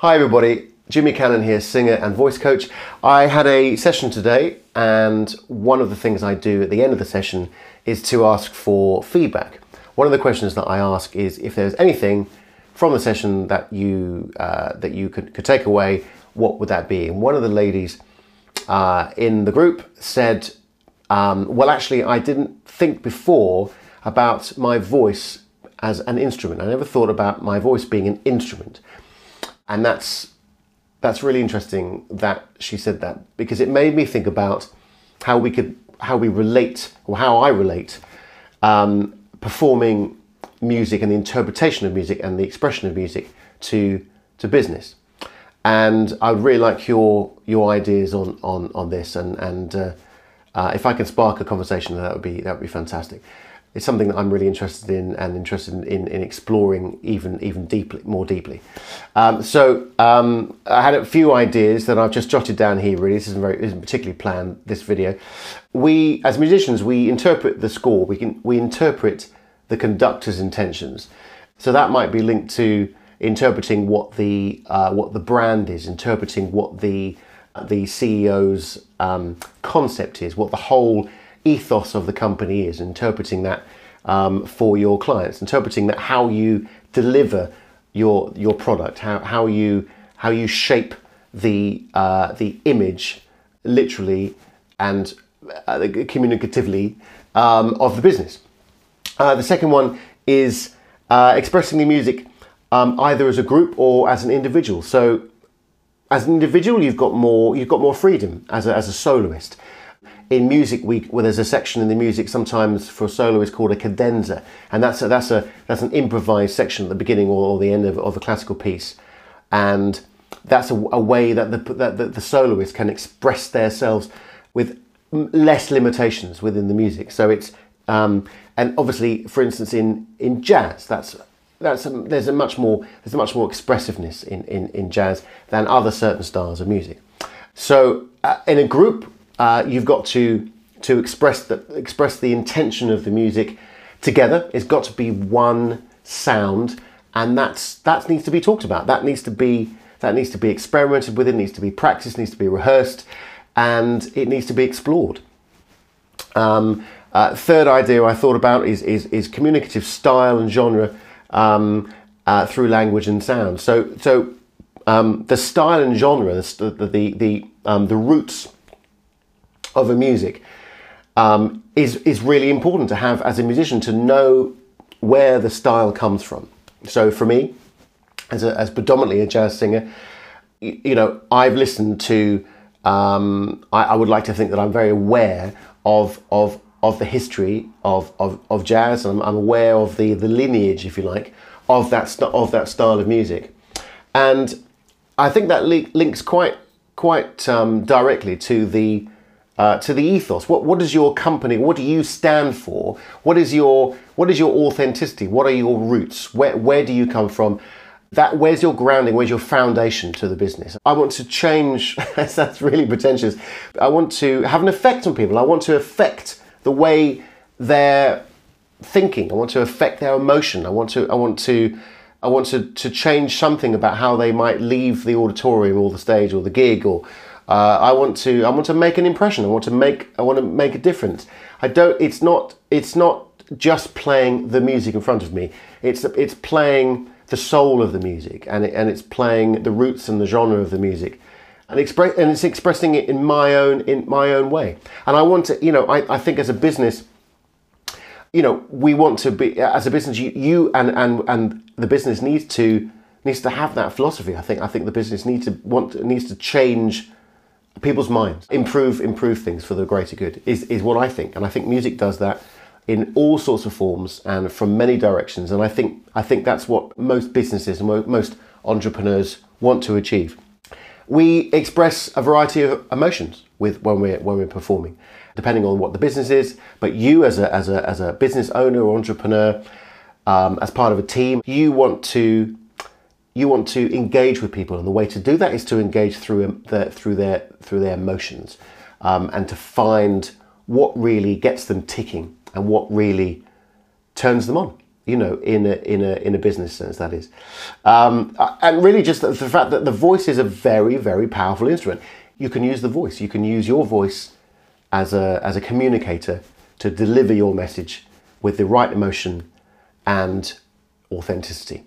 Hi, everybody. Jimmy Cannon here, singer and voice coach. I had a session today, and one of the things I do at the end of the session is to ask for feedback. One of the questions that I ask is if there's anything from the session that you uh, that you could, could take away, what would that be? And one of the ladies uh, in the group said, um, "Well, actually, I didn't think before about my voice as an instrument. I never thought about my voice being an instrument." And that's that's really interesting that she said that because it made me think about how we could how we relate or how I relate um, performing music and the interpretation of music and the expression of music to to business. And I would really like your your ideas on on, on this and and uh, uh, if I can spark a conversation, that would be that would be fantastic it's something that I'm really interested in and interested in, in, in exploring even even deeply, more deeply. Um, so um, I had a few ideas that I've just jotted down here. Really, this isn't very isn't particularly planned. This video, we as musicians we interpret the score. We can we interpret the conductor's intentions. So that might be linked to interpreting what the uh, what the brand is, interpreting what the the CEO's um, concept is, what the whole ethos of the company is, interpreting that um, for your clients, interpreting that how you deliver your your product, how, how you how you shape the uh, the image literally and uh, communicatively um, of the business. Uh, the second one is uh, expressing the music um, either as a group or as an individual. So as an individual, you've got more you've got more freedom as a, as a soloist in music week where there's a section in the music sometimes for a solo is called a cadenza and that's a, that's a that's an improvised section at the beginning or, the end of, of a classical piece. And that's a, a way that the, that the, the soloist can express themselves with less limitations within the music. So it's um, and obviously for instance in in jazz that's that's a, there's a much more there's a much more expressiveness in, in, in jazz than other certain styles of music. So uh, in a group uh, you've got to to express the express the intention of the music together. It's got to be one sound, and that's that needs to be talked about. That needs to be that needs to be experimented with. It needs to be practiced. Needs to be rehearsed, and it needs to be explored. Um, uh, third idea I thought about is is, is communicative style and genre um, uh, through language and sound. So so um, the style and genre, the the the, the, um, the roots of a music um, is, is really important to have as a musician to know where the style comes from. So for me, as, a, as predominantly a jazz singer, you, you know, I've listened to, um, I, I, would like to think that I'm very aware of, of, of the history of, of, of jazz. I'm, I'm aware of the, the lineage, if you like, of that, of that style of music. And I think that links quite, quite um, directly to the, uh, to the ethos. What what is your company? What do you stand for? What is your what is your authenticity? What are your roots? Where where do you come from? That where's your grounding? Where's your foundation to the business? I want to change. that's really pretentious. I want to have an effect on people. I want to affect the way they're thinking. I want to affect their emotion. I want to I want to I want to, to change something about how they might leave the auditorium or the stage or the gig or uh, I want to I want to make an impression. I want to make I want to make a difference. I don't. It's not it's not just playing the music in front of me. It's it's playing the soul of the music and it, and it's playing the roots and the genre of the music and express and it's expressing it in my own in my own way. And I want to you know I, I think as a business you know we want to be as a business you, you and and and the business needs to needs to have that philosophy. I think I think the business needs to want needs to change people's minds, improve improve things for the greater good is, is what I think. And I think music does that in all sorts of forms and from many directions. And I think I think that's what most businesses and most entrepreneurs want to achieve. We express a variety of emotions with when we're when we're performing, depending on what the business is. But you as a as a as a business owner or entrepreneur, um, as part of a team, you want to you want to engage with people, and the way to do that is to engage through um, the, through their through their emotions, um, and to find what really gets them ticking and what really turns them on. you know, in a in a in a business sense. That is, um, and really just the, the fact that the voice is a very very powerful instrument. You can use the voice. You can use your voice as a as a communicator to deliver your message with the right emotion and authenticity.